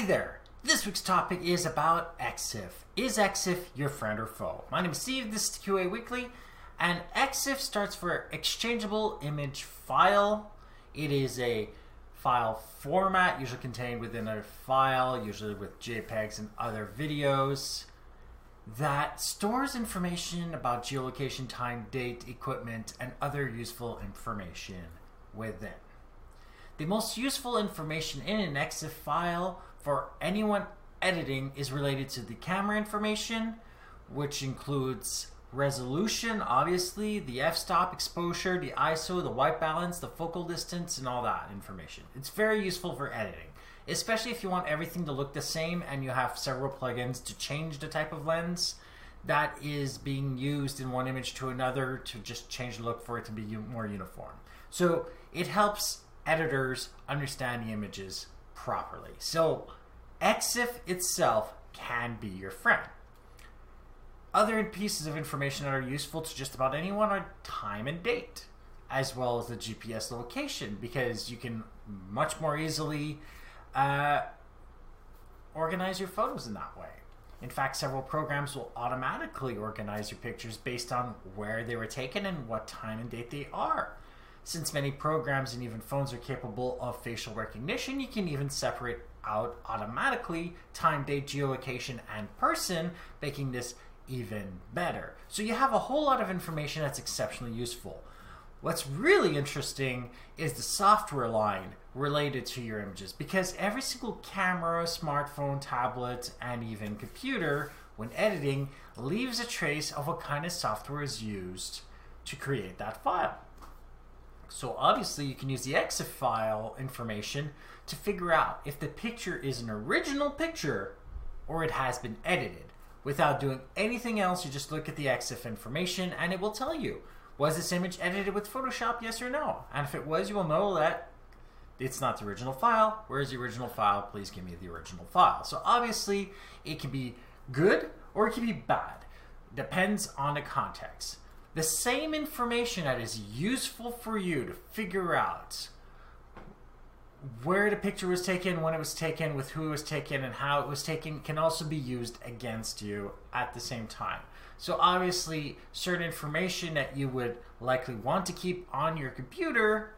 Hi there! This week's topic is about EXIF. Is EXIF your friend or foe? My name is Steve, this is QA Weekly, and EXIF starts for Exchangeable Image File. It is a file format, usually contained within a file, usually with JPEGs and other videos, that stores information about geolocation, time, date, equipment, and other useful information within. The most useful information in an EXIF file for anyone editing is related to the camera information, which includes resolution, obviously, the f-stop exposure, the ISO, the white balance, the focal distance, and all that information. It's very useful for editing, especially if you want everything to look the same and you have several plugins to change the type of lens that is being used in one image to another to just change the look for it to be more uniform. So it helps editors understand the images properly. So EXIF itself can be your friend. Other pieces of information that are useful to just about anyone are time and date, as well as the GPS location, because you can much more easily uh, organize your photos in that way. In fact, several programs will automatically organize your pictures based on where they were taken and what time and date they are. Since many programs and even phones are capable of facial recognition, you can even separate out automatically time, date, geolocation, and person, making this even better. So you have a whole lot of information that's exceptionally useful. What's really interesting is the software line related to your images because every single camera, smartphone, tablet, and even computer, when editing, leaves a trace of what kind of software is used to create that file. So obviously you can use the EXIF file information to figure out if the picture is an original picture or it has been edited. Without doing anything else, you just look at the EXIF information and it will tell you, was this image edited with Photoshop, yes or no? And if it was, you will know that it's not the original file. Where's the original file? Please give me the original file. So obviously, it can be good or it can be bad. Depends on the context the same information that is useful for you to figure out where the picture was taken, when it was taken, with who it was taken, and how it was taken can also be used against you at the same time. So, obviously, certain information that you would likely want to keep on your computer,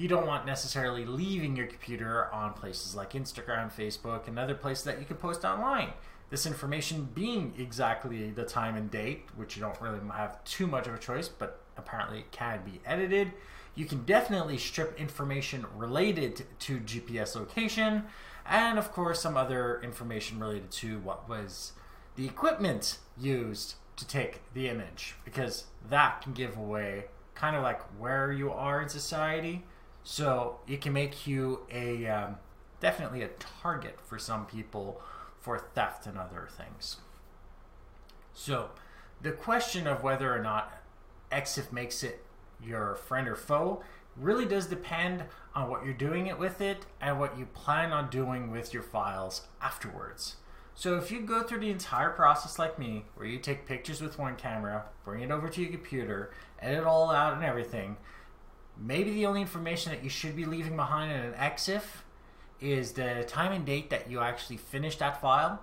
you don't want necessarily leaving your computer on places like Instagram, Facebook, and other places that you can post online this information being exactly the time and date, which you don't really have too much of a choice, but apparently it can be edited. You can definitely strip information related to GPS location, and of course, some other information related to what was the equipment used to take the image, because that can give away kind of like where you are in society. So it can make you a um, definitely a target for some people for theft and other things. So, the question of whether or not EXIF makes it your friend or foe really does depend on what you're doing it with it and what you plan on doing with your files afterwards. So if you go through the entire process like me, where you take pictures with one camera, bring it over to your computer, edit all out and everything, maybe the only information that you should be leaving behind in an EXIF is the time and date that you actually finished that file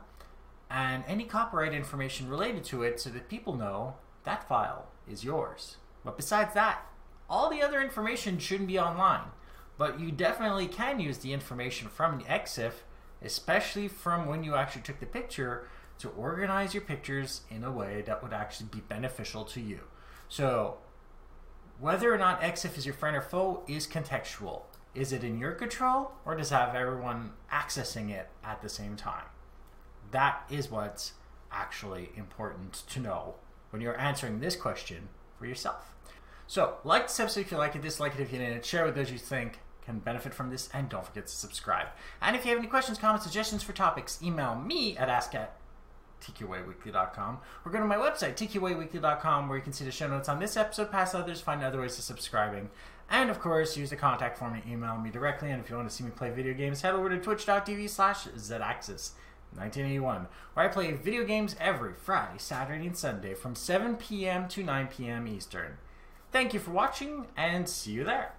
and any copyright information related to it so that people know that file is yours. But besides that, all the other information shouldn't be online. But you definitely can use the information from the EXIF, especially from when you actually took the picture, to organize your pictures in a way that would actually be beneficial to you. So, whether or not EXIF is your friend or foe is contextual. Is it in your control or does have everyone accessing it at the same time? That is what's actually important to know when you're answering this question for yourself. So, like this episode if you like it, dislike it if you didn't, share with those you think can benefit from this, and don't forget to subscribe. And if you have any questions, comments, suggestions for topics, email me at ask at tqaweekly.com or go to my website, tqaweekly.com, where you can see the show notes on this episode, past others, find other ways of subscribing, and of course, use the contact form to email me directly. And if you want to see me play video games, head over to twitch.tv slash zaxxas. 1981, where I play video games every Friday, Saturday, and Sunday from 7 p.m. to 9 p.m. Eastern. Thank you for watching, and see you there.